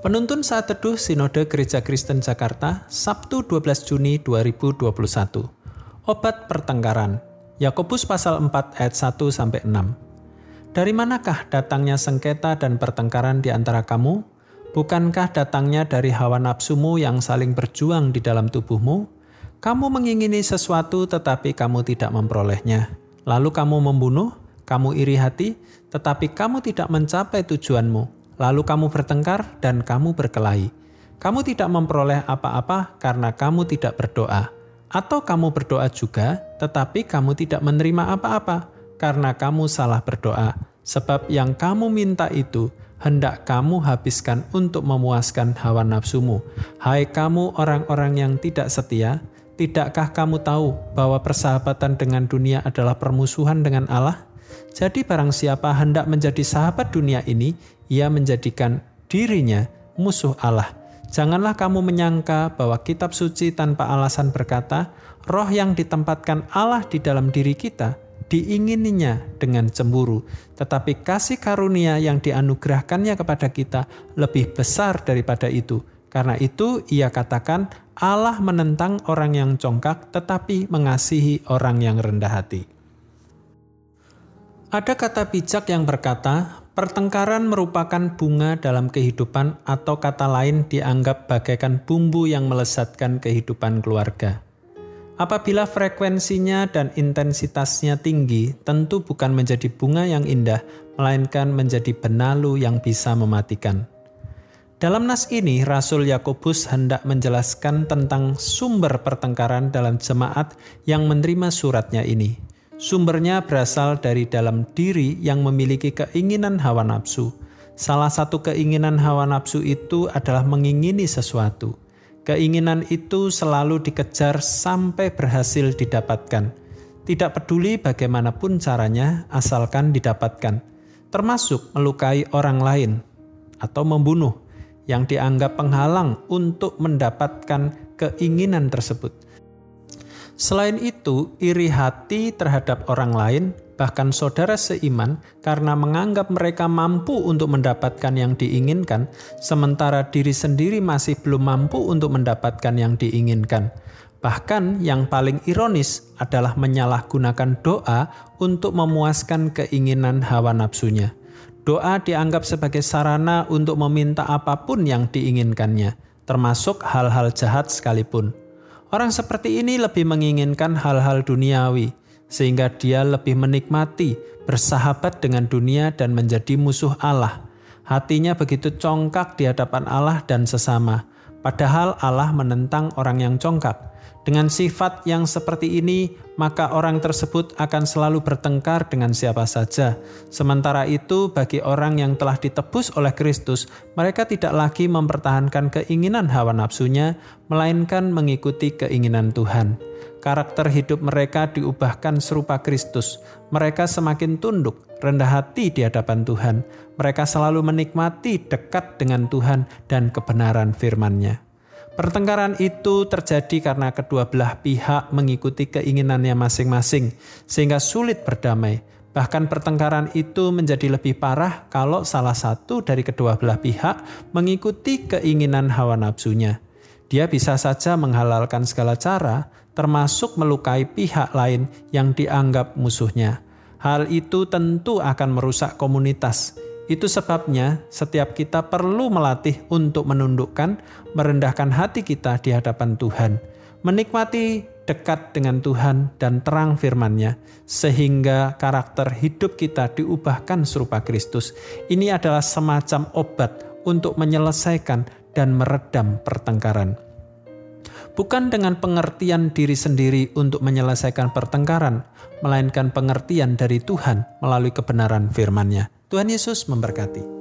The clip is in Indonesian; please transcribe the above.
Penuntun saat teduh Sinode Gereja Kristen Jakarta, Sabtu 12 Juni 2021. Obat pertengkaran. Yakobus pasal 4 ayat 1 sampai 6. Dari manakah datangnya sengketa dan pertengkaran di antara kamu? Bukankah datangnya dari hawa nafsumu yang saling berjuang di dalam tubuhmu? Kamu mengingini sesuatu tetapi kamu tidak memperolehnya. Lalu kamu membunuh, kamu iri hati, tetapi kamu tidak mencapai tujuanmu lalu kamu bertengkar dan kamu berkelahi. Kamu tidak memperoleh apa-apa karena kamu tidak berdoa, atau kamu berdoa juga, tetapi kamu tidak menerima apa-apa karena kamu salah berdoa, sebab yang kamu minta itu hendak kamu habiskan untuk memuaskan hawa nafsumu. Hai kamu orang-orang yang tidak setia, tidakkah kamu tahu bahwa persahabatan dengan dunia adalah permusuhan dengan Allah? Jadi barang siapa hendak menjadi sahabat dunia ini, ia menjadikan dirinya musuh Allah. Janganlah kamu menyangka bahwa kitab suci tanpa alasan berkata, roh yang ditempatkan Allah di dalam diri kita diingininya dengan cemburu, tetapi kasih karunia yang dianugerahkannya kepada kita lebih besar daripada itu. Karena itu ia katakan Allah menentang orang yang congkak tetapi mengasihi orang yang rendah hati. Ada kata bijak yang berkata, pertengkaran merupakan bunga dalam kehidupan atau kata lain dianggap bagaikan bumbu yang melesatkan kehidupan keluarga. Apabila frekuensinya dan intensitasnya tinggi, tentu bukan menjadi bunga yang indah, melainkan menjadi benalu yang bisa mematikan. Dalam nas ini, Rasul Yakobus hendak menjelaskan tentang sumber pertengkaran dalam jemaat yang menerima suratnya ini. Sumbernya berasal dari dalam diri yang memiliki keinginan hawa nafsu. Salah satu keinginan hawa nafsu itu adalah mengingini sesuatu. Keinginan itu selalu dikejar sampai berhasil didapatkan. Tidak peduli bagaimanapun caranya, asalkan didapatkan, termasuk melukai orang lain atau membunuh yang dianggap penghalang untuk mendapatkan keinginan tersebut. Selain itu, iri hati terhadap orang lain, bahkan saudara seiman, karena menganggap mereka mampu untuk mendapatkan yang diinginkan, sementara diri sendiri masih belum mampu untuk mendapatkan yang diinginkan. Bahkan yang paling ironis adalah menyalahgunakan doa untuk memuaskan keinginan hawa nafsunya. Doa dianggap sebagai sarana untuk meminta apa pun yang diinginkannya, termasuk hal-hal jahat sekalipun. Orang seperti ini lebih menginginkan hal-hal duniawi, sehingga dia lebih menikmati bersahabat dengan dunia dan menjadi musuh Allah. Hatinya begitu congkak di hadapan Allah dan sesama, padahal Allah menentang orang yang congkak. Dengan sifat yang seperti ini, maka orang tersebut akan selalu bertengkar dengan siapa saja. Sementara itu, bagi orang yang telah ditebus oleh Kristus, mereka tidak lagi mempertahankan keinginan hawa nafsunya, melainkan mengikuti keinginan Tuhan. Karakter hidup mereka diubahkan serupa Kristus. Mereka semakin tunduk, rendah hati di hadapan Tuhan. Mereka selalu menikmati dekat dengan Tuhan dan kebenaran firman-Nya. Pertengkaran itu terjadi karena kedua belah pihak mengikuti keinginannya masing-masing, sehingga sulit berdamai. Bahkan pertengkaran itu menjadi lebih parah kalau salah satu dari kedua belah pihak mengikuti keinginan hawa nafsunya. Dia bisa saja menghalalkan segala cara, termasuk melukai pihak lain yang dianggap musuhnya. Hal itu tentu akan merusak komunitas itu sebabnya setiap kita perlu melatih untuk menundukkan, merendahkan hati kita di hadapan Tuhan, menikmati dekat dengan Tuhan dan terang firman-Nya, sehingga karakter hidup kita diubahkan serupa Kristus. Ini adalah semacam obat untuk menyelesaikan dan meredam pertengkaran. Bukan dengan pengertian diri sendiri untuk menyelesaikan pertengkaran, melainkan pengertian dari Tuhan melalui kebenaran firman-Nya. Tuhan Yesus memberkati.